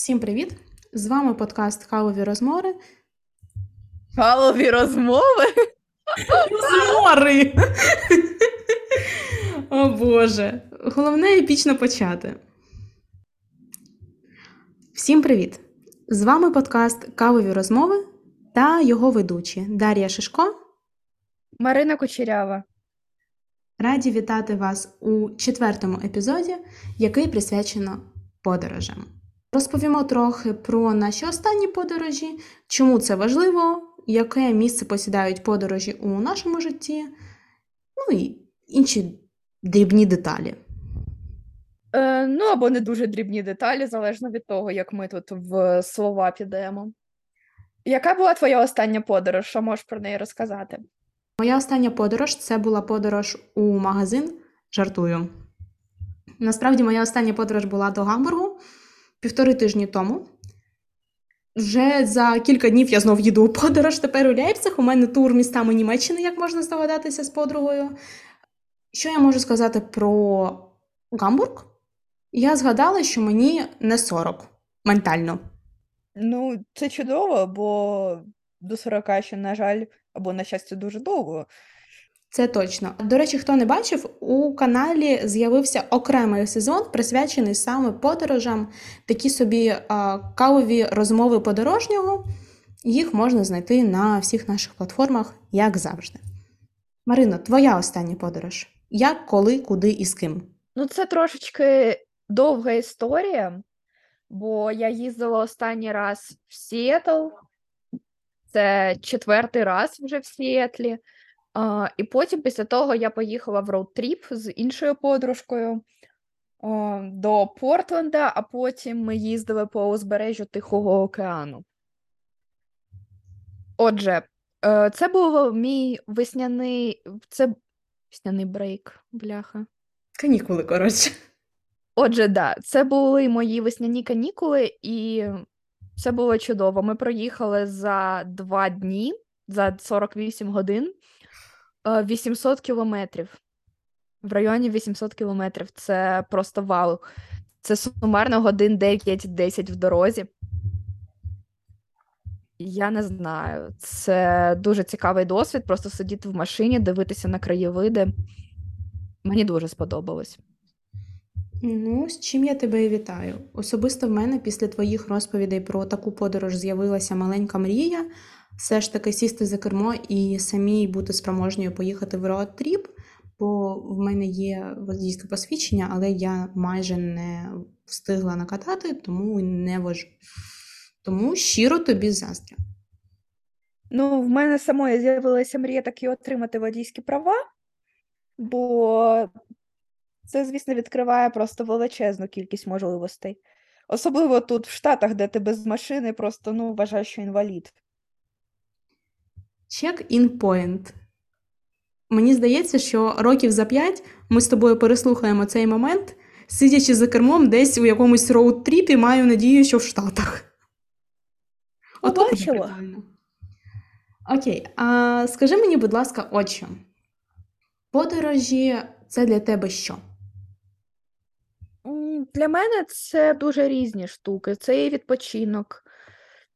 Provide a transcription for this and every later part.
Всім привіт! З вами подкаст Кавові розмови. Кавові розмови? Розмори! О Боже! Головне епічно почати. Всім привіт! З вами подкаст Кавові розмови та його ведучі Дар'я Шишко. Марина Кучерява. Раді вітати вас у четвертому епізоді, який присвячено подорожам. Розповімо трохи про наші останні подорожі, чому це важливо, яке місце посідають подорожі у нашому житті, ну і інші дрібні деталі. Е, ну або не дуже дрібні деталі, залежно від того, як ми тут в слова підемо. Яка була твоя остання подорож? Що можеш про неї розказати? Моя остання подорож це була подорож у магазин. Жартую. Насправді, моя остання подорож була до Гамбургу півтори тижні тому. Вже за кілька днів я знов їду у подорож. Тепер у Лейпциг. У мене тур містами Німеччини, як можна здогадатися з подругою. Що я можу сказати про Гамбург? Я згадала, що мені не 40 ментально. Ну, це чудово, бо до 40 ще, на жаль, або, на щастя, дуже довго. Це точно. До речі, хто не бачив, у каналі з'явився окремий сезон, присвячений саме подорожам, такі собі а, кавові розмови подорожнього. Їх можна знайти на всіх наших платформах, як завжди. Марино, твоя остання подорож. Як, коли, куди і з ким? Ну, це трошечки довга історія, бо я їздила останній раз в Сіетл. Це четвертий раз вже в Сіетлі. А, І потім, після того, я поїхала в road trip з іншою подружкою а, до Портленда, а потім ми їздили по узбережжю Тихого океану. Отже, е, це був мій весняний. Це весняний break, бляха. Канікули, коротше. Отже, да, це були мої весняні канікули, і це було чудово. Ми проїхали за два дні, за 48 годин. 800 е, кілометрів. В районі 800 кілометрів. Це просто вау. Це сумарно годин 9-10 в дорозі. Я не знаю. Це дуже цікавий досвід. Просто сидіти в машині, дивитися на краєвиди. Мені дуже сподобалось. Ну, з чим я тебе і вітаю. Особисто в мене після твоїх розповідей про таку подорож з'явилася маленька мрія все ж таки сісти за кермо і самій бути спроможною поїхати в road trip, бо в мене є водійське посвідчення, але я майже не встигла накатати, тому не вожу. Тому щиро тобі заздрю. Ну, в мене самої з'явилася мрія таки отримати водійські права, бо це, звісно, відкриває просто величезну кількість можливостей. Особливо тут, в Штатах, де ти без машини, просто ну, вважаєш, що інвалід. Check-in point. Мені здається, що років за п'ять ми з тобою переслухаємо цей момент, сидячи за кермом десь у якомусь road trip і, маю надію, що в Штатах. Побачила. Окей, а скажи мені, будь ласка, от що. Подорожі це для тебе що? Для мене це дуже різні штуки. Це і відпочинок,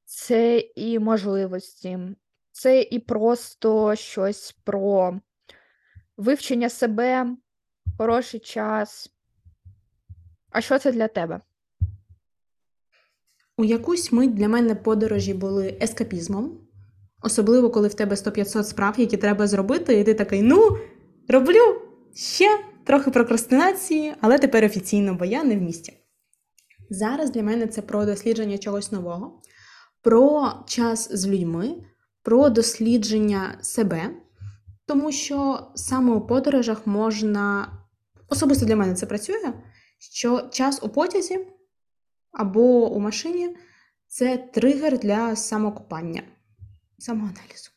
це і можливості, це і просто щось про вивчення себе, хороший час. А що це для тебе? У якусь мить для мене подорожі були ескапізмом, особливо коли в тебе 100-500 справ, які треба зробити, і ти такий, ну, роблю ще трохи прокрастинації, але тепер офіційно, бо я не в місті. Зараз для мене це про дослідження чогось нового, про час з людьми, про дослідження себе, тому що саме у подорожах можна, особисто для мене це працює, що час у потязі або у машині це тригер для самокопання, самоаналізу.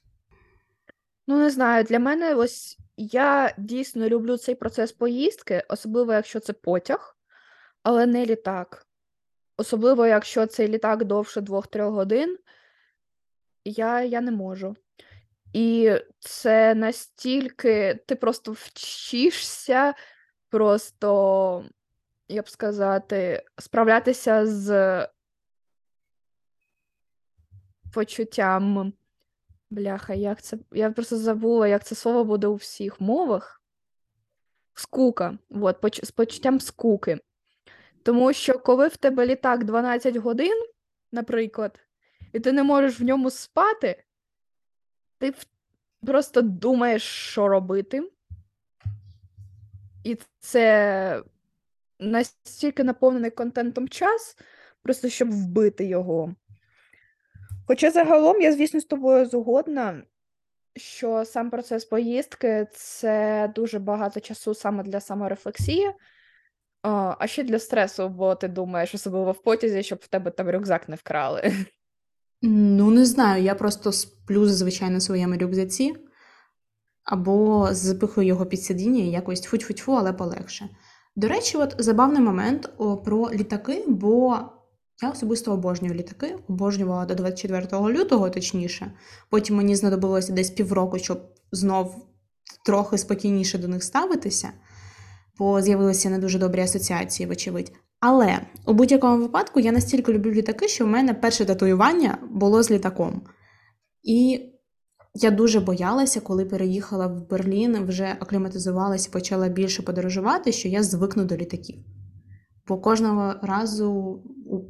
Ну, не знаю, для мене ось я дійсно люблю цей процес поїздки, особливо якщо це потяг, але не літак. Особливо, якщо цей літак довше 2-3 годин, я, я не можу. І це настільки ти просто вчишся, просто, я б сказати, справлятися з почуттям. Бляха, як це. Я просто забула, як це слово буде у всіх мовах. Скука. От, поч- з почуттям скуки. Тому що коли в тебе літак 12 годин, наприклад, і ти не можеш в ньому спати, ти просто думаєш, що робити. І це настільки наповнений контентом час, просто щоб вбити його. Хоча загалом я, звісно, з тобою згодна, що сам процес поїздки це дуже багато часу саме для саморефлексії, а ще для стресу, бо ти думаєш, особливо в потязі, щоб в тебе там рюкзак не вкрали. Ну, не знаю, я просто сплю зазвичай на своєму рюкзаці, або запихую його під сидіння і якось тьфу-тьфу-тьфу, але полегше. До речі, от забавний момент про літаки, бо я особисто обожнюю літаки, обожнювала до 24 лютого, точніше. Потім мені знадобилося десь півроку, щоб знов трохи спокійніше до них ставитися, бо з'явилися не дуже добрі асоціації, вочевидь. Але у будь-якому випадку я настільки люблю літаки, що в мене перше татуювання було з літаком. І я дуже боялася, коли переїхала в Берлін, вже акліматизувалася, почала більше подорожувати, що я звикну до літаків. Бо кожного разу у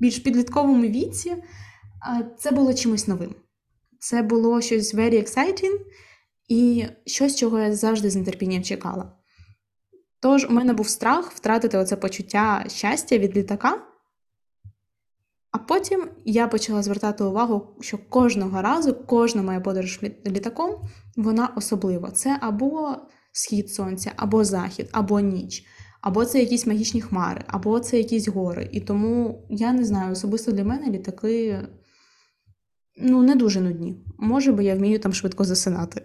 більш підлітковому віці це було чимось новим. Це було щось very exciting і щось, чого я завжди з нетерпінням чекала. Тож у мене був страх втратити оце почуття щастя від літака. А потім я почала звертати увагу, що кожного разу, кожна моя подорож літаком, вона особлива. Це або схід сонця, або захід, або ніч, або це якісь магічні хмари, або це якісь гори. І тому я не знаю, особисто для мене літаки ну, не дуже нудні. Може, бо я вмію там швидко засинати.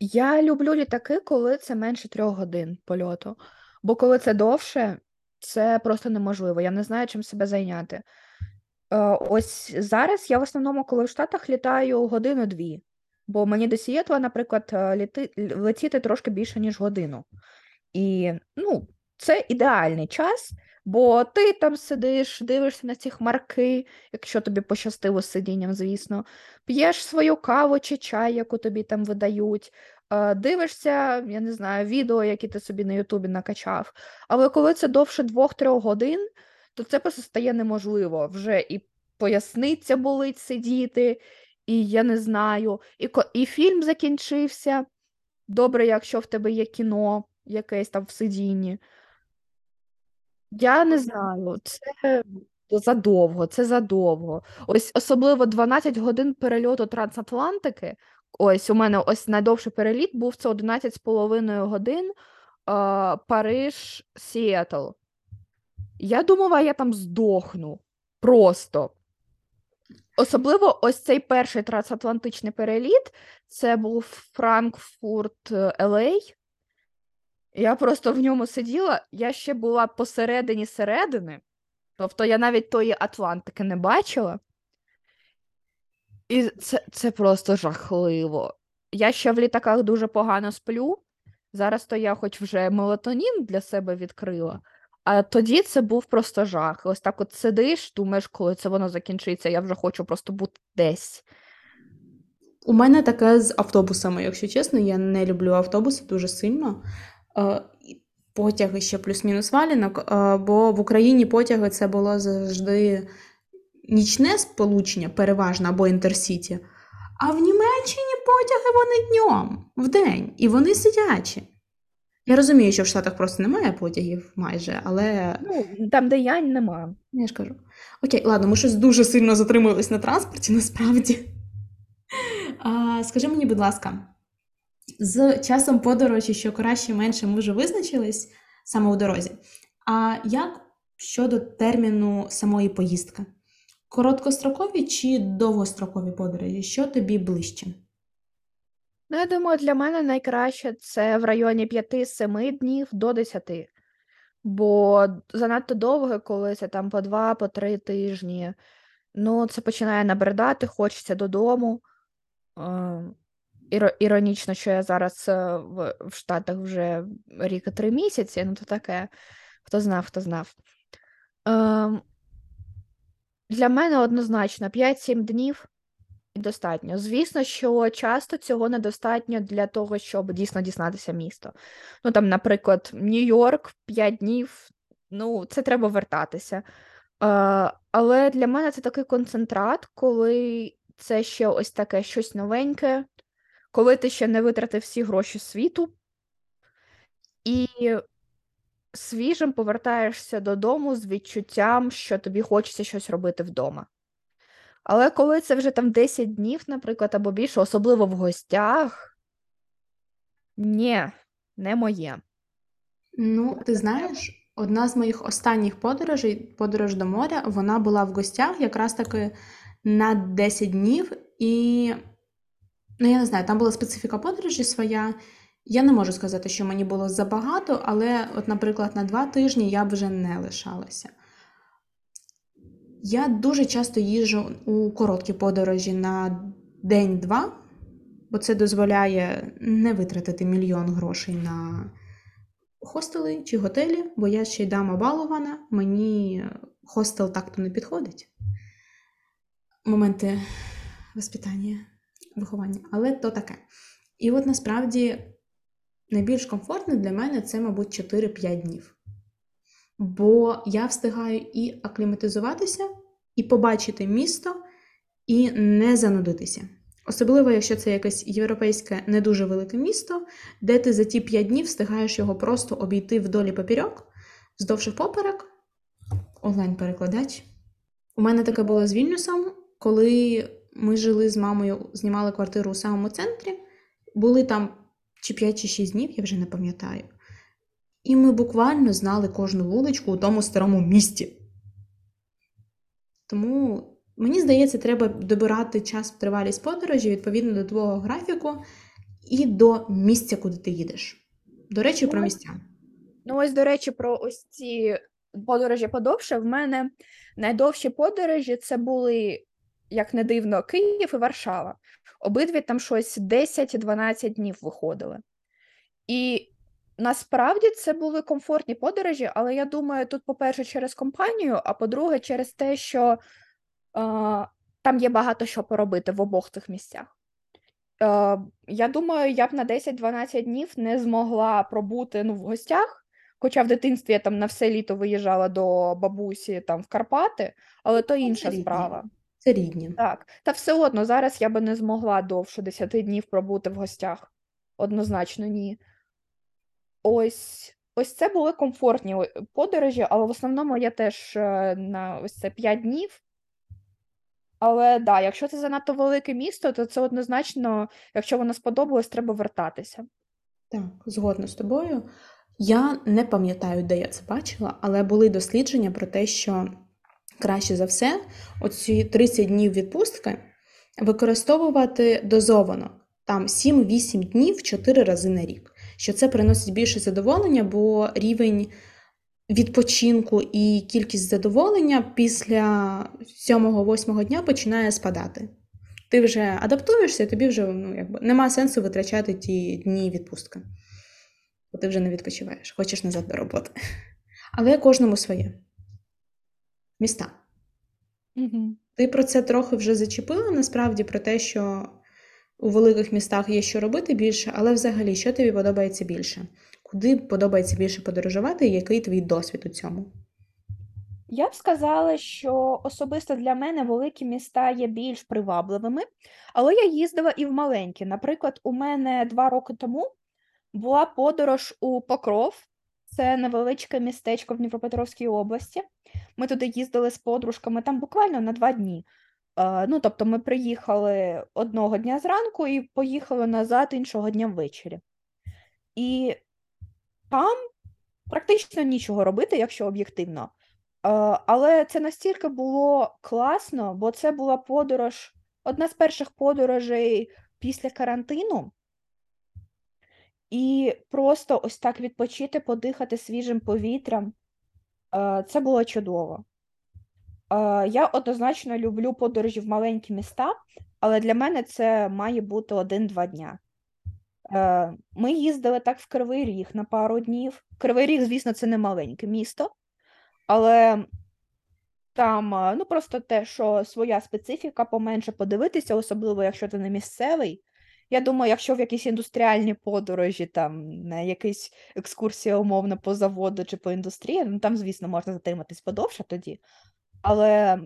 Я люблю літаки, коли це менше трьох годин польоту. Бо коли це довше, це просто неможливо. Я не знаю, чим себе зайняти. Е, ось зараз я в основному, коли в Штатах літаю годину-дві. Бо мені до Сієтла, наприклад, е, літи, летіти трошки більше, ніж годину. І ну, це ідеальний час, бо ти там сидиш, дивишся на ці хмарки, якщо тобі пощастило з сидінням, звісно, п'єш свою каву чи чай, яку тобі там видають, е, дивишся, я не знаю, відео, які ти собі на Ютубі накачав. Але коли це довше двох-трьох годин, то це просто стає неможливо. Вже і поясниця болить сидіти, і я не знаю, і, і фільм закінчився. Добре, якщо в тебе є кіно якесь там в сидінні. Я не знаю, це задовго, це задовго. Ось особливо 12 годин перельоту трансатлантики. Ось у мене ось найдовший переліт був це 11 з половиною годин а, Париж, Сіетл. Я думала, я там здохну. Просто. Особливо ось цей перший трансатлантичний переліт. Це був Франкфурт е, LA. Я просто в ньому сиділа, я ще була посередині середини, тобто я навіть тої Атлантики не бачила. І це, це просто жахливо. Я ще в літаках дуже погано сплю. Зараз то я хоч вже мелатонін для себе відкрила, а тоді це був просто жах. Ось так от сидиш, думаєш, коли це воно закінчиться, я вже хочу просто бути десь. У мене таке з автобусами, якщо чесно, я не люблю автобуси дуже сильно. Е, Потяги ще плюс-мінус валінок, е, бо в Україні потяги це було завжди нічне сполучення, переважно, або інтерсіті. А в Німеччині потяги вони днем, вдень, і вони сидячі. Я розумію, що в Штатах просто немає потягів майже, але Ну, там, де я, нема. я ж кажу. Окей, ладно, ми щось дуже сильно затримуємось на транспорті, насправді. А, скажи мені, будь ласка, з часом подорожі, що краще менше, ми вже визначились саме у дорозі. А як щодо терміну самої поїздки? Короткострокові чи довгострокові подорожі? Що тобі ближче? Ну, я думаю, для мене найкраще це в районі 5-7 днів до 10. Бо занадто довго, коли це там по 2, по 3 тижні. Ну, це починає набридати, хочеться додому. Іро- Іронічно, що я зараз е, в, в Штатах вже рік і три місяці, ну то таке. Хто знав, хто знав. Ем, Для мене однозначно 5-7 днів достатньо. Звісно, що часто цього недостатньо для того, щоб дійсно дізнатися місто. Ну там, наприклад, Нью-Йорк 5 днів, ну, це треба вертатися. Е, але для мене це такий концентрат, коли це ще ось таке щось новеньке, коли ти ще не витратив всі гроші світу, і свіжим повертаєшся додому з відчуттям, що тобі хочеться щось робити вдома. Але коли це вже там 10 днів, наприклад, або більше, особливо в гостях, ні, не моє. Ну, ти знаєш, одна з моїх останніх подорожей, подорож до моря, вона була в гостях якраз таки на 10 днів, і ну я не знаю, там була специфіка подорожі своя. Я не можу сказати, що мені було забагато, але, от, наприклад, на два тижні я б вже не лишалася. Я дуже часто їжджу у короткі подорожі на день-два, бо це дозволяє не витратити мільйон грошей на хостели чи готелі, бо я ще й дама балована, мені хостел так-то не підходить. Моменти воспитання, виховання, але то таке. І от насправді найбільш комфортне для мене це, мабуть, 4-5 днів. Бо я встигаю і акліматизуватися, і побачити місто, і не занудитися. Особливо, якщо це якесь європейське не дуже велике місто, де ти за ті 5 днів встигаєш його просто обійти вдолі папірьок, вздовж поперек, онлайн-перекладач. У мене таке було з Вільнюсом, коли ми жили з мамою, знімали квартиру у самому центрі, були там чи 5 чи 6 днів, я вже не пам'ятаю. І ми буквально знали кожну вуличку у тому старому місті. Тому, мені здається, треба добирати час тривалість подорожі відповідно до твого графіку і до місця, куди ти їдеш. До речі, про Ну, місця. Ну, ось, до речі, про ось ці подорожі подовше. В мене найдовші подорожі це були, як не дивно, Київ і Варшава. Обидві там щось 10-12 днів виходили. І насправді це були комфортні подорожі, але я думаю, тут, по-перше, через компанію, а по-друге, через те, що е, там є багато що поробити в обох цих місцях. Е, я думаю, я б на 10-12 днів не змогла пробути ну, в гостях, хоча в дитинстві я там на все літо виїжджала до бабусі там в Карпати, але то інша справа. Це рідні. Так, та все одно зараз я би не змогла довше 10 днів пробути в гостях. Однозначно, ні. Ось, ось це були комфортні подорожі, але в основному я теж е, на ось це 5 днів. Але да, якщо це занадто велике місто, то це однозначно, якщо воно сподобалось, треба вертатися. Так, згодна з тобою. Я не пам'ятаю, де я це бачила, але були дослідження про те, що краще за все оці 30 днів відпустки використовувати дозовано там 7-8 днів 4 рази на рік. Що це приносить більше задоволення, бо рівень відпочинку і кількість задоволення після 7-8 дня починає спадати. Ти вже адаптуєшся, тобі вже ну, якби, нема сенсу витрачати ті дні відпустки. Бо ти вже не відпочиваєш, хочеш назад до роботи. Але кожному своє. Міста. Угу. Ти про це трохи вже зачепила, насправді, про те, що у великих містах є що робити більше, але взагалі, що тобі подобається більше? Куди подобається більше подорожувати, і який твій досвід у цьому? Я б сказала, що особисто для мене великі міста є більш привабливими, але я їздила і в маленькі. Наприклад, у мене два роки тому була подорож у Покров, це невеличке містечко в Дніпропетровській області. Ми туди їздили з подружками там буквально на два дні. Е, Ну, тобто ми приїхали одного дня зранку і поїхали назад іншого дня ввечері. І там практично нічого робити, якщо об'єктивно. Е, Але це настільки було класно, бо це була подорож, одна з перших подорожей після карантину. І просто ось так відпочити, подихати свіжим повітрям. е, Це було чудово. Е, Я однозначно люблю подорожі в маленькі міста, але для мене це має бути один-два дня. Е, Ми їздили так в Кривий Ріг на пару днів. Кривий Ріг, звісно, це не маленьке місто, але Там, ну просто те, що своя специфіка поменше подивитися, особливо якщо ти не місцевий. Я думаю, якщо в якісь індустріальні подорожі, там на якась екскурсія умовно по заводу чи по індустрії, ну там, звісно, можна затриматись подовше тоді. Але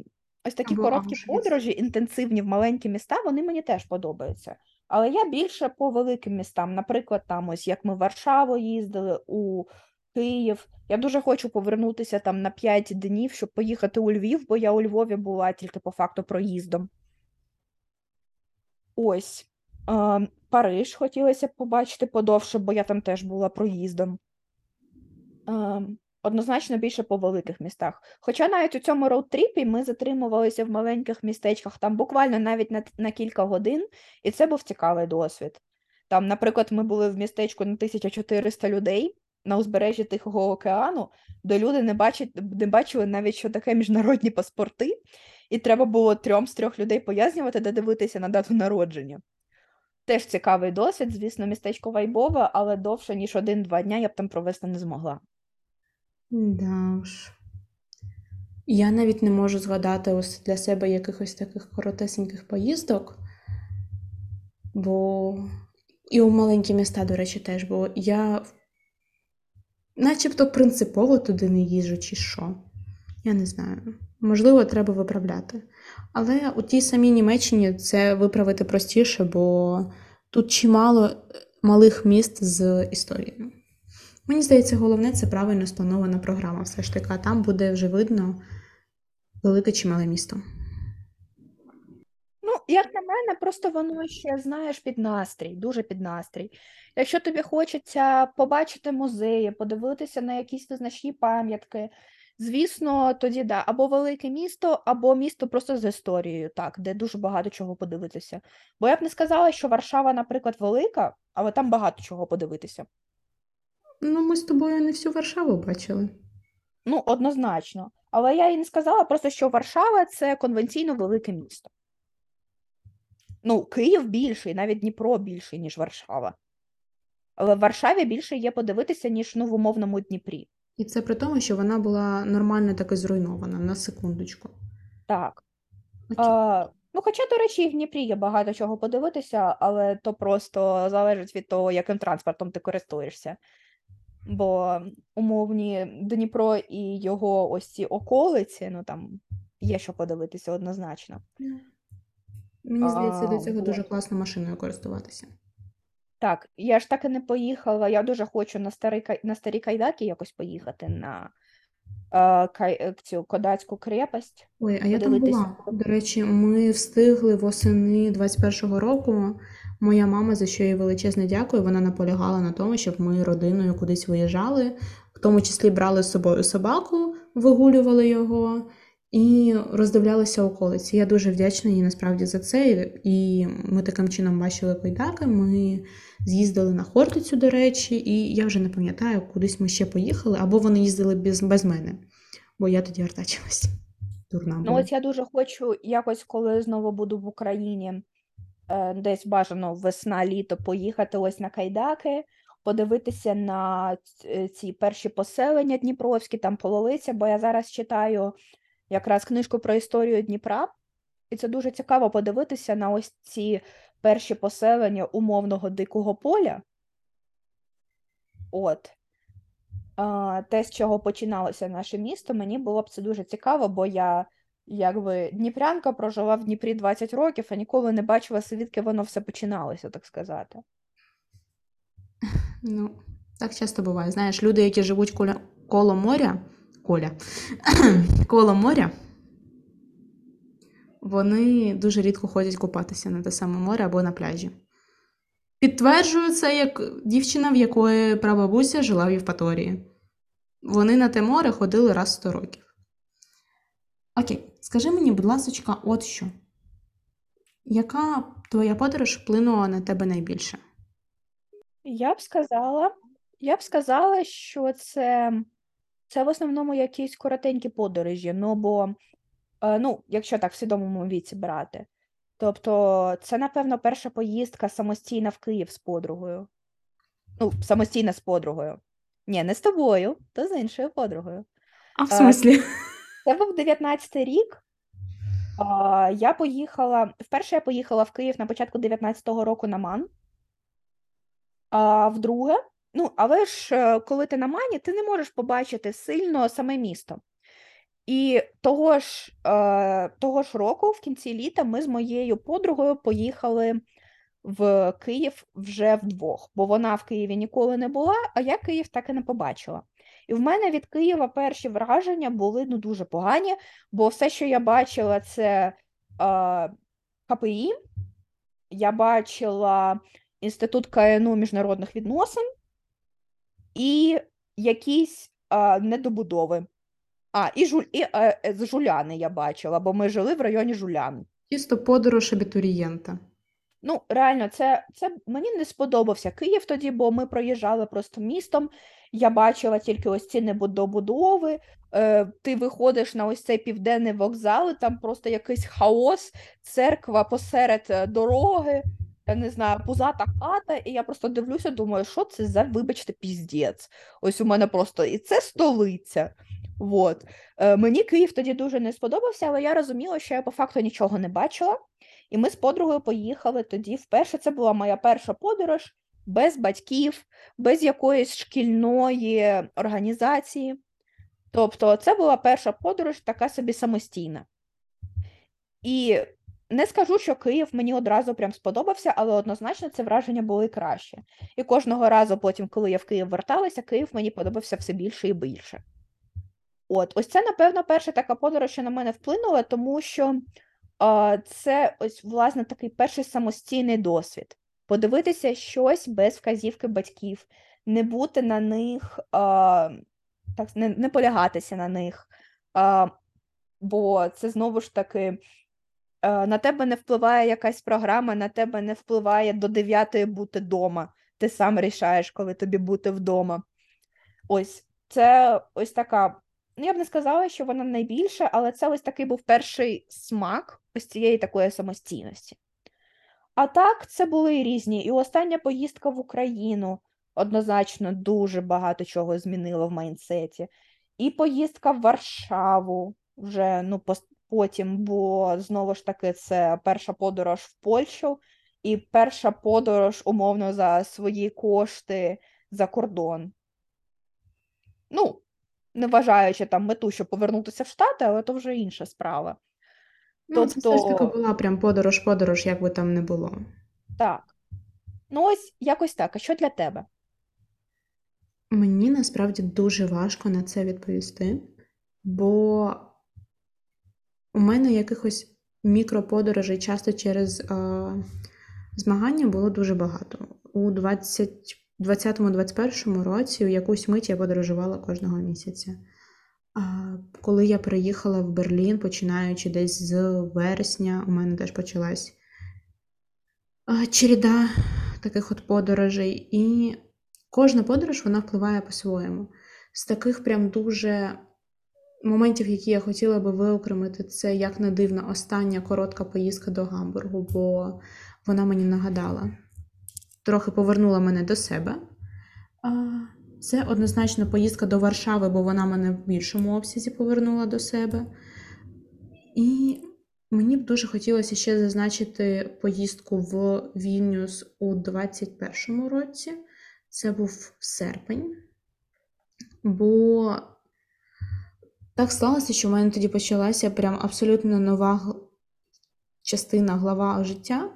ось такі Або короткі Аушвіц. подорожі, інтенсивні в маленькі міста, вони мені теж подобаються. Але я більше по великим містам. Наприклад, там ось як ми в Варшаву їздили, у Київ. Я дуже хочу повернутися там на 5 днів, щоб поїхати у Львів, бо я у Львові була тільки по факту проїздом. Ось. Е, Париж хотілося б побачити подовше, бо я там теж була проїздом. Е, Однозначно більше по великих містах. Хоча навіть у цьому road trip і ми затримувалися в маленьких містечках, там буквально навіть на, на кілька годин, і це був цікавий досвід. Там, наприклад, ми були в містечку на 1400 людей на узбережжі Тихого океану, де люди не бачать, не бачили навіть, що таке міжнародні паспорти, і треба було трьом з трьох людей пояснювати, де дивитися на дату народження. Теж цікавий досвід, звісно, містечко вайбове, але довше, ніж один-два дня я б там провести не змогла. Да уж. Я навіть не можу згадати ось для себе якихось таких коротесеньких поїздок, бо і у маленькі міста, до речі, теж, бо я начебто принципово туди не їжджу, чи що. Я не знаю. Можливо, треба виправляти. Але у тій самій Німеччині це виправити простіше, бо тут чимало е, малих міст з історією. Мені здається, головне це правильно спланована програма, все ж таки, а там буде вже видно велике чи мале місто. Ну, як на мене, просто воно ще, знаєш, під настрій, дуже під настрій. Якщо тобі хочеться побачити музеї, подивитися на якісь визначні пам'ятки, звісно, тоді да, або велике місто, або місто просто з історією, так, де дуже багато чого подивитися. Бо я б не сказала, що Варшава, наприклад, велика, але там багато чого подивитися. Ну, ми з тобою не всю Варшаву бачили. Ну, однозначно. Але я і не сказала просто, що Варшава це конвенційно велике місто. Ну, Київ більший, навіть Дніпро більший, ніж Варшава. Але в Варшаві більше є подивитися, ніж ну, в умовному Дніпрі. І це при тому, що вона була нормально таки зруйнована на секундочку. Так. Окей. А, ну, хоча, до речі, і в Дніпрі є багато чого подивитися, але то просто залежить від того, яким транспортом ти користуєшся. Бо умовні Дніпро і його ось ці околиці, ну там є що подивитися однозначно. Мені здається, до А, цього дуже класно машиною користуватися. Так, я ж так і не поїхала. Я дуже хочу на старий на старі кайдаки якось поїхати на е, кай, е, цю кодацьку крепость. Ой, а я там була. До речі, ми встигли восени 21-го року. Моя мама, за що їй величезне дякую, вона наполягала на тому, щоб ми родиною кудись виїжджали, в тому числі брали з собою собаку, вигулювали його і роздивлялися околиці. Я дуже вдячна їй насправді за це. І ми таким чином бачили койдаки. Ми з'їздили на Хортицю, до речі, і я вже не пам'ятаю, кудись ми ще поїхали, або вони їздили без, без мене, бо я тоді артачилась. Дурна Ну, була. от я дуже хочу якось, коли знову буду в Україні, е, десь бажано весна-літо поїхати ось на кайдаки, подивитися на е, ці перші поселення дніпровські, там пололиця, бо я зараз читаю якраз книжку про історію Дніпра, і це дуже цікаво подивитися на ось ці перші поселення умовного дикого поля. От. Те, з чого починалося наше місто, мені було б це дуже цікаво, бо я, якби, дніпрянка прожила в Дніпрі 20 років, а ніколи не бачила, звідки воно все починалося, так сказати. Ну, так часто буває. Знаєш, люди, які живуть коло моря, коля, коло моря, вони дуже рідко ходять купатися на те саме море або на пляжі. Підтверджую це як дівчина, в якої прабабуся жила в Євпаторії. Вони на те море ходили раз 100 років. Окей, скажи мені, будь ласочка, от що. Яка твоя подорож вплинула на тебе найбільше? Я б сказала, я б сказала, що це, це в основному якісь коротенькі подорожі, ну бо, е, ну, якщо так в свідомому віці брати. Тобто, це, напевно, перша поїздка самостійна в Київ з подругою. Ну, самостійна з подругою. Ні, не з тобою, то з іншою подругою. А в А, смислі? Це був 19-й рік. Я поїхала, вперше я поїхала в Київ на початку 19-го року на МАН. А вдруге, ну, але ж е, коли ти на Мані, ти не можеш побачити сильно саме місто. І того ж, е, того ж року, в кінці літа, ми з моєю подругою поїхали в Київ вже вдвох, бо вона в Києві ніколи не була, а я Київ так і не побачила. І в мене від Києва перші враження були ну, дуже погані, бо все, що я бачила, це е, КПІ, я бачила Інститут КНУ міжнародних відносин і якісь е, недобудови. А, і, жуль, і е, е, з Жуляни я бачила, бо ми жили в районі Жулян. Чисто подорож абітурієнта. Ну, реально, це, це мені не сподобався Київ тоді, бо ми проїжджали просто містом. Я бачила тільки ось ці недобудови. Е, ти виходиш на ось цей південний вокзал, і там просто якийсь хаос, церква посеред е, дороги, я не знаю, пузата хата, і я просто дивлюся, думаю, що це за, вибачте, піздець. Ось у мене просто і це столиця. Вот. Е, мені Київ тоді дуже не сподобався, але я розуміла, що я по факту нічого не бачила. І ми з подругою поїхали тоді. Вперше це була моя перша подорож без батьків, без якоїсь шкільної організації. Тобто, це була перша подорож, така собі самостійна. І не скажу, що Київ мені одразу прям сподобався, але однозначно це враження були краще. І кожного разу, потім, коли я в Київ верталася, Київ мені подобався все більше і більше. От, ось це, напевно, перша така подорож, що на мене вплинула, тому що а, це ось, власне, такий перший самостійний досвід. Подивитися щось без вказівки батьків, не бути на них, а, так, не, не полягатися на них. А, бо це знову ж таки на тебе не впливає якась програма, на тебе не впливає до 9 бути вдома. Ти сам рішаєш, коли тобі бути вдома. Ось це ось така. Ну, я б не сказала, що вона найбільша, але це ось такий був перший смак ось цієї такої самостійності. А так, це були і різні. І остання поїздка в Україну однозначно дуже багато чого змінила в майнсеті. І поїздка в Варшаву вже ну, потім, бо знову ж таки це перша подорож в Польщу і перша подорож, умовно, за свої кошти за кордон. Ну, не вважаючи там мету, щоб повернутися в Штати, але то вже інша справа. Ну, це все ж таки Тобто- була прям подорож-подорож, як би там не було. Так. Ну, ось якось так. А що для тебе? Мені насправді дуже важко на це відповісти, бо у мене якихось мікроподорожей часто через е, змагання було дуже багато. У 20 20-21 році у якусь мить я подорожувала кожного місяця. А коли я приїхала в Берлін, починаючи десь з вересня, у мене теж почалась череда таких от подорожей. І кожна подорож вона впливає по-своєму. З таких прям дуже моментів, які я хотіла би виокремити, це як не дивно остання коротка поїздка до Гамбургу, бо вона мені нагадала, трохи повернула мене до себе. Це однозначно поїздка до Варшави, бо вона мене в більшому обсязі повернула до себе. І мені б дуже хотілося ще зазначити поїздку в Вільнюс у 21-му році. Це був серпень, бо так сталося, що в мене тоді почалася прям абсолютно нова частина глава життя.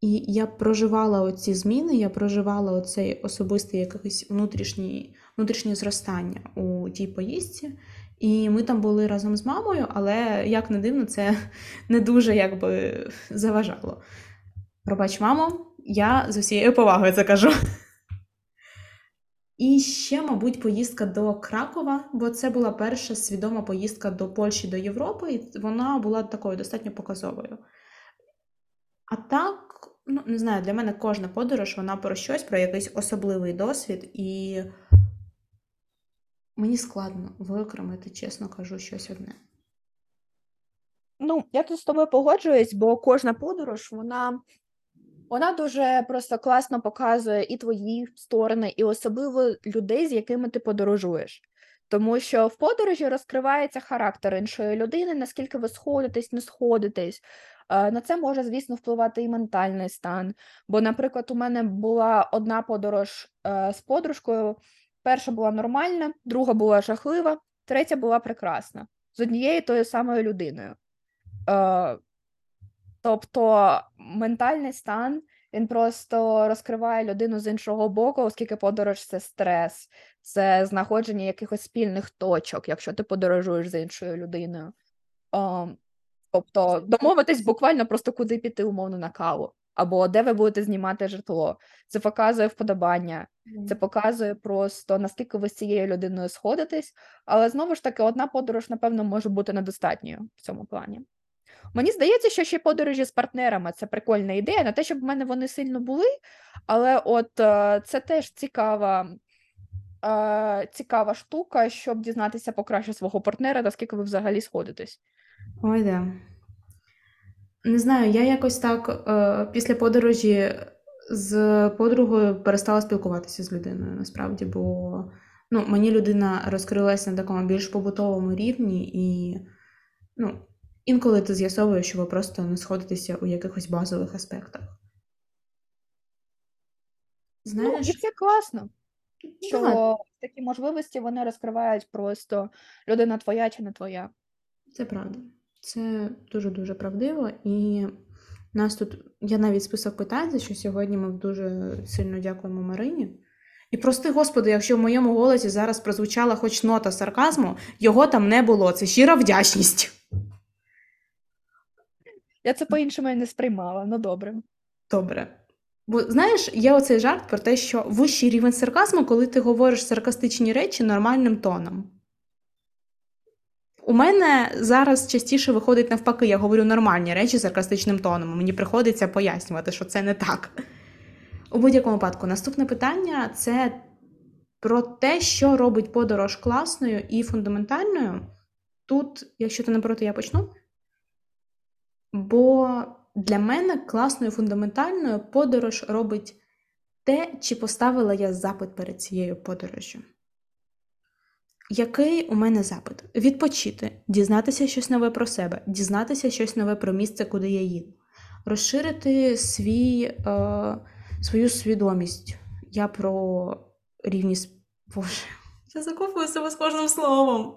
І я проживала оці зміни, я проживала оцей особистий якийсь внутрішній, внутрішнє зростання у тій поїздці. І ми там були разом з мамою, але як не дивно, це не дуже якби заважало. Пробач, мамо, я з усією повагою це кажу. І ще, мабуть, поїздка до Кракова, бо це була перша свідома поїздка до Польщі, до Європи, і вона була такою достатньо показовою. А так, ну не знаю, для мене кожна подорож вона про щось, про якийсь особливий досвід, і мені складно виокремити, чесно кажу, щось одне. Ну, я тут з тобою погоджуюсь, бо кожна подорож, вона, вона дуже просто класно показує і твої сторони, і особливо людей, з якими ти подорожуєш. Тому що в подорожі розкривається характер іншої людини, наскільки ви сходитесь, не сходитесь. Е, На це може, звісно, впливати і ментальний стан. Бо, наприклад, у мене була одна подорож е, з подружкою. Перша була нормальна, друга була жахлива, третя була прекрасна з однією тою самою людиною. Тобто ментальний стан він просто розкриває людину з іншого боку, оскільки подорож це стрес, це знаходження якихось спільних точок, якщо ти подорожуєш з іншою людиною. Тобто домовитись буквально просто куди піти, умовно, на каву, або де ви будете знімати житло. Це показує вподобання, це показує просто наскільки ви з цією людиною сходитесь, але знову ж таки, одна подорож, напевно, може бути недостатньою в цьому плані. Мені здається, що ще подорожі з партнерами це прикольна ідея. Не те, щоб в мене вони сильно були, але от е, це теж цікава, е, цікава штука, щоб дізнатися покраще свого партнера, наскільки ви взагалі сходитесь. Ой, да. Не знаю, я якось так е, після подорожі з подругою перестала спілкуватися з людиною, насправді, бо ну, мені людина розкрилася на такому більш побутовому рівні, і ну, інколи ти з'ясовуєш, що ви просто не сходитеся у якихось базових аспектах. Ну, Знаєш, і це класно, що да, такі можливості вони розкривають просто людина твоя чи не твоя. це правда. Це дуже-дуже правдиво. І нас тут я навіть список питань, за що сьогодні ми дуже сильно дякуємо Марині. І прости, Господи, якщо в моєму голосі зараз прозвучала хоч нота сарказму, його там не було. Це щира вдячність. Я це по-іншому не сприймала, ну добре. Добре. Бо знаєш, є оцей жарт про те, що вищий рівень сарказму, коли ти говориш саркастичні речі нормальним тоном. У мене зараз частіше виходить навпаки, я говорю нормальні речі саркастичним тоном. Мені приходиться пояснювати, що це не так. У будь-якому випадку, наступне питання це про те, що робить подорож класною і фундаментальною. Тут, якщо ти не проти, я почну. Бо для мене класною фундаментальною подорож робить те, чи поставила я запит перед цією подорожжю. Який у мене запит? Відпочити, дізнатися щось нове про себе, дізнатися щось нове про місце, куди я їду, розширити свій, е, свою свідомість. Я про рівність. Боже, я закопую себе з кожним словом.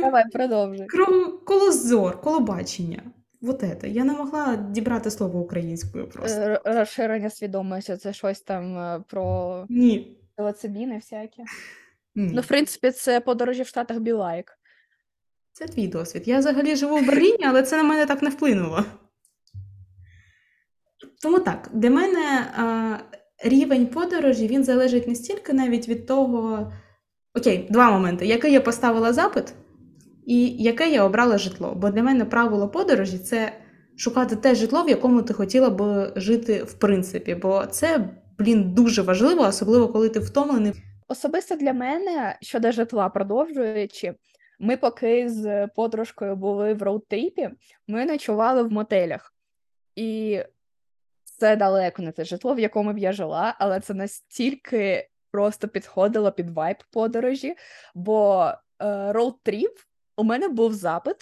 Давай, продовжуй. Кром колозор, колобачення. Вот это. Я не могла дібрати слово українською просто. Е, Розширення свідомості, це щось там е, про Ні. пsilocybini всякі. Ні. Ну, в принципі, це подорожі в Штатах Білайк. Це твій досвід. Я взагалі живу в Берліні, але це на мене так не вплинуло. Тому так, для мене а, рівень подорожі він залежить не стільки навіть від того. Окей, два моменти. Який я поставила запит, і яке я обрала житло. Бо для мене правило подорожі це шукати те житло, в якому ти хотіла б жити в принципі. Бо це, блін, дуже важливо, особливо коли ти втомлений. Особисто для мене щодо житла, продовжуючи, ми поки з подружкою були в road trip і, ми ночували в мотелях. І це далеко не те житло, в якому б я жила, але це настільки просто підходило під вайб подорожі, бо е, road trip у мене був запит.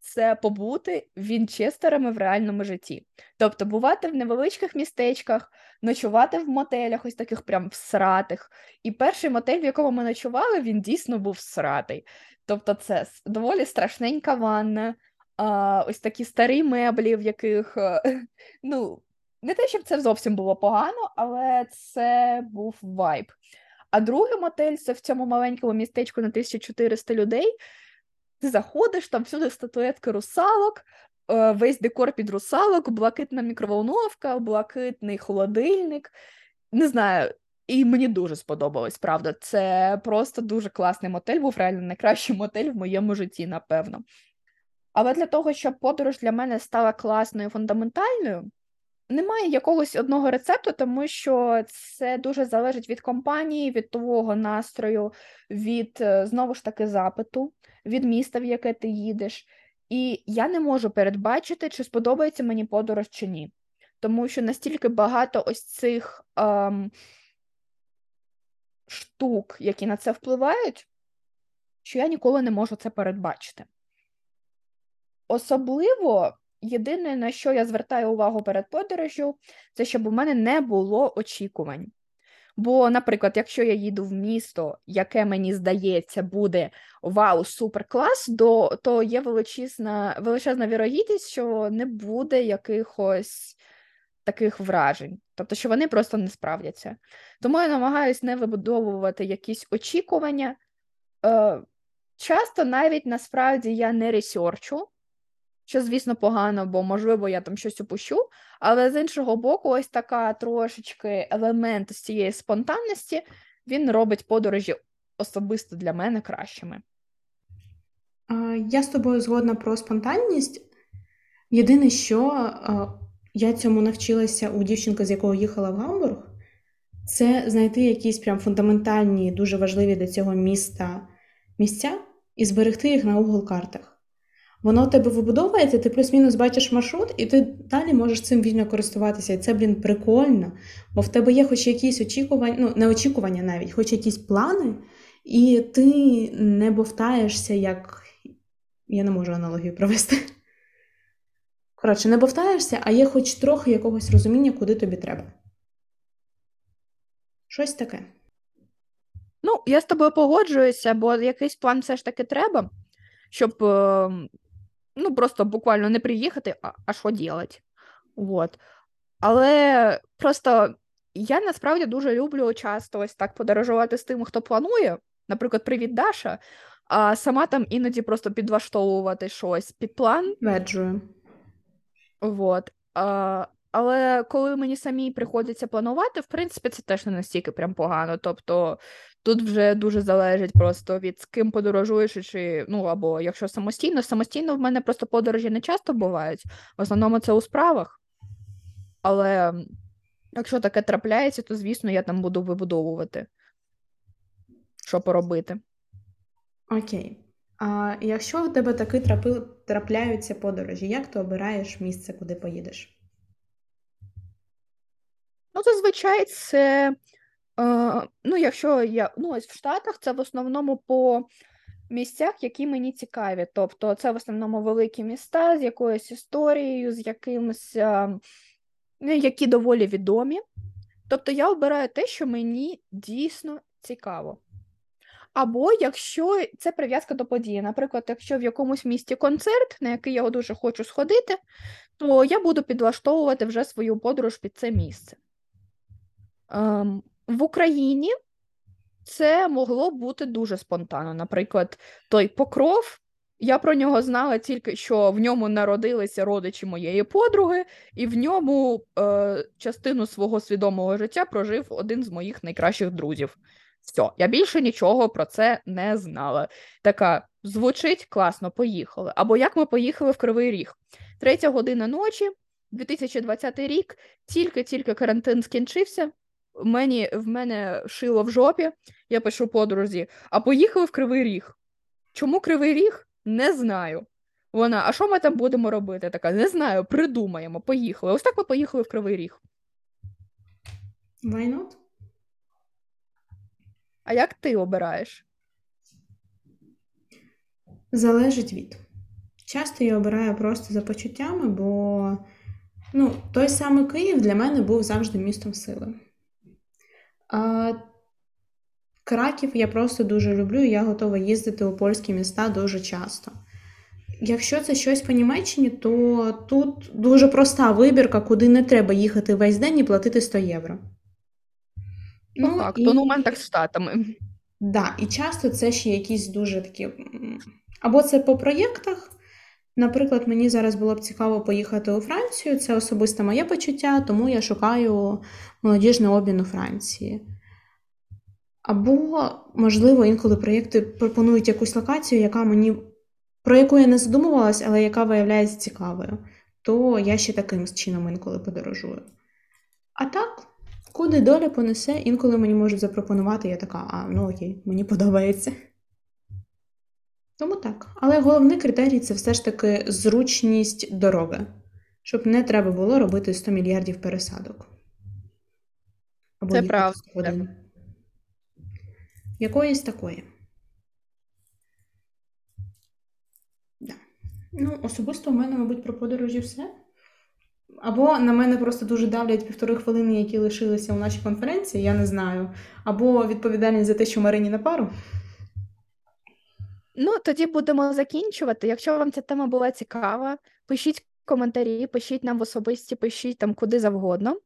Це побути Вінчестерами в реальному житті. Тобто бувати в невеличких містечках, ночувати в мотелях, ось таких прям всратих. І перший мотель, в якому ми ночували, він дійсно був всратий. Тобто, це доволі страшненька ванна, а, ось такі старі меблі, в яких е, ну, не те, щоб це зовсім було погано, але це був вайб. А другий мотель це в цьому маленькому містечку на 1400 людей. Ти заходиш, там всюди статуетки русалок, е, весь декор під русалок, блакитна мікроволновка, блакитний холодильник. Не знаю, і мені дуже сподобалось, правда. Це просто дуже класний мотель, був реально найкращий мотель в моєму житті, напевно. Але для того, щоб подорож для мене стала класною, фундаментальною, немає якогось одного рецепту, тому що це дуже залежить від компанії, від твого настрою, від е, знову ж таки запиту, від міста, в яке ти їдеш. І я не можу передбачити, чи сподобається мені подорож чи ні. Тому що настільки багато ось цих ем, штук, які на це впливають, що я ніколи не можу це передбачити. Особливо, єдине, на що я звертаю увагу перед подорожю, це щоб у мене не було очікувань. Бо, наприклад, якщо я їду в місто, яке мені здається буде вау, супер клас, то, є величезна, величезна вірогідність, що не буде якихось таких вражень, тобто, що вони просто не справдяться. Тому я намагаюся не вибудовувати якісь очікування. Е, Часто навіть насправді я не ресерчу, що, звісно, погано, бо, можливо, я там щось упущу. Але з іншого боку, ось така трошечки елемент з цієї спонтанності він робить подорожі особисто для мене кращими. Я з тобою згодна про спонтанність. Єдине, що я цьому навчилася у дівчинки, з якою їхала в Гамбург, це знайти якісь прям фундаментальні, дуже важливі для цього міста місця і зберегти їх на Google картах. Воно у тебе вибудовується, ти плюс-мінус бачиш маршрут, і ти далі можеш цим вільно користуватися. І це, блін, прикольно. Бо в тебе є хоч якісь очікування, ну, не очікування навіть, хоч якісь плани, і ти не бовтаєшся, як. Я не можу аналогію провести. Коротше, не бовтаєшся, а є хоч трохи якогось розуміння, куди тобі треба. Щось таке. Ну, я з тобою погоджуюся, бо якийсь план все ж таки треба, щоб ем, ну, просто буквально не приїхати, а, а що робити. Вот. Але просто я насправді дуже люблю часто ось так подорожувати з тим, хто планує. Наприклад, привіт, Даша, а сама там іноді просто підлаштовувати щось під план. Веджую. Вот. А, але коли мені самі приходиться планувати, в принципі, це теж не настільки прям погано. Тобто тут вже дуже залежить просто від з ким подорожуєш, чи ну або якщо самостійно, самостійно в мене просто подорожі не часто бувають. В основному це у справах. Але якщо таке трапляється, то звісно я там буду вибудовувати, що поробити. Окей. А якщо у тебе таки трапи... трапляються подорожі, як ти обираєш місце, куди поїдеш? Ну, зазвичай це, ну, якщо я ну, ось в Штатах, це в основному по місцях, які мені цікаві. Тобто, це в основному великі міста з якоюсь історією, з якимось, е, ну, які доволі відомі. Тобто, я обираю те, що мені дійсно цікаво. Або якщо це прив'язка до події. Наприклад, якщо в якомусь місті концерт, на який я дуже хочу сходити, то я буду підлаштовувати вже свою подорож під це місце. Ем, В Україні це могло бути дуже спонтанно. Наприклад, той покров. Я про нього знала тільки, що в ньому народилися родичі моєї подруги, і в ньому е, частину свого свідомого життя прожив один з моїх найкращих друзів. Все, я більше нічого про це не знала. Така звучить класно, поїхали. Або як ми поїхали в Кривий Ріг. Третя година ночі, 2020 рік, тільки-тільки карантин скінчився мені, в мене шило в жопі, я пишу подрузі, а поїхали в Кривий Ріг. Чому Кривий Ріг? Не знаю. Вона, а що ми там будемо робити? Така, не знаю, придумаємо, поїхали. Ось так ми поїхали в Кривий Ріг. Why not? А як ти обираєш? Залежить від. Часто я обираю просто за почуттями, бо ну, той самий Київ для мене був завжди містом сили. А, Краків я просто дуже люблю, і я готова їздити у польські міста дуже часто. Якщо це щось по Німеччині, то тут дуже проста вибірка, куди не треба їхати весь день і платити 100 євро. Ну, так, і... ну у мене так з штатами. Да, і часто це ще якісь дуже такі. Або це по проєктах. Наприклад, мені зараз було б цікаво поїхати у Францію, це особисте моє почуття, тому я шукаю молодіжний обмін у Франції. Або, можливо, інколи проєкти пропонують якусь локацію, яка мені, про яку я не задумувалась, але яка виявляється цікавою, то я ще таким чином інколи подорожую. А так, куди доля понесе, інколи мені можуть запропонувати, я така, а ну окей, мені подобається. Тому так. Але головний критерій це все ж таки зручність дороги, щоб не треба було робити 100 мільярдів пересадок. Або це правда. Якоїсь такої. Ну, особисто у мене, мабуть, про подорожі все. Або на мене просто дуже давлять півтори хвилини, які лишилися у нашій конференції, я не знаю. Або відповідальність за те, що Марині на пару. Ну, тоді будемо закінчувати. Якщо вам ця тема була цікава, пишіть коментарі, пишіть нам в особисті, пишіть там куди завгодно.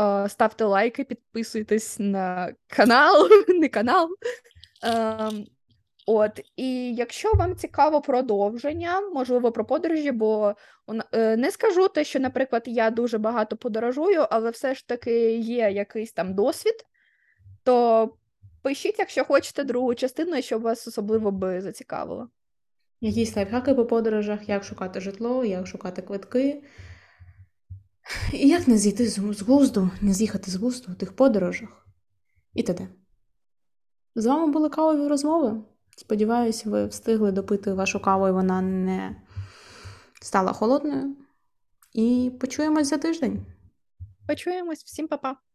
Е, Ставте лайки, підписуйтесь на канал, не канал. Ем, От, і якщо вам цікаво продовження, можливо, про подорожі, бо е, не скажу те, що, наприклад, я дуже багато подорожую, але все ж таки є якийсь там досвід, то пишіть, якщо хочете другу частину, що вас особливо би зацікавило. Якісь лайфхаки по подорожах, як шукати житло, як шукати квитки. І як не зійти з з глузду, не з'їхати з глузду у тих подорожах. І т.д. З вами були кавові розмови. Сподіваюсь, ви встигли допити вашу каву і вона не стала холодною. І почуємось за тиждень. Почуємось, всім па-па!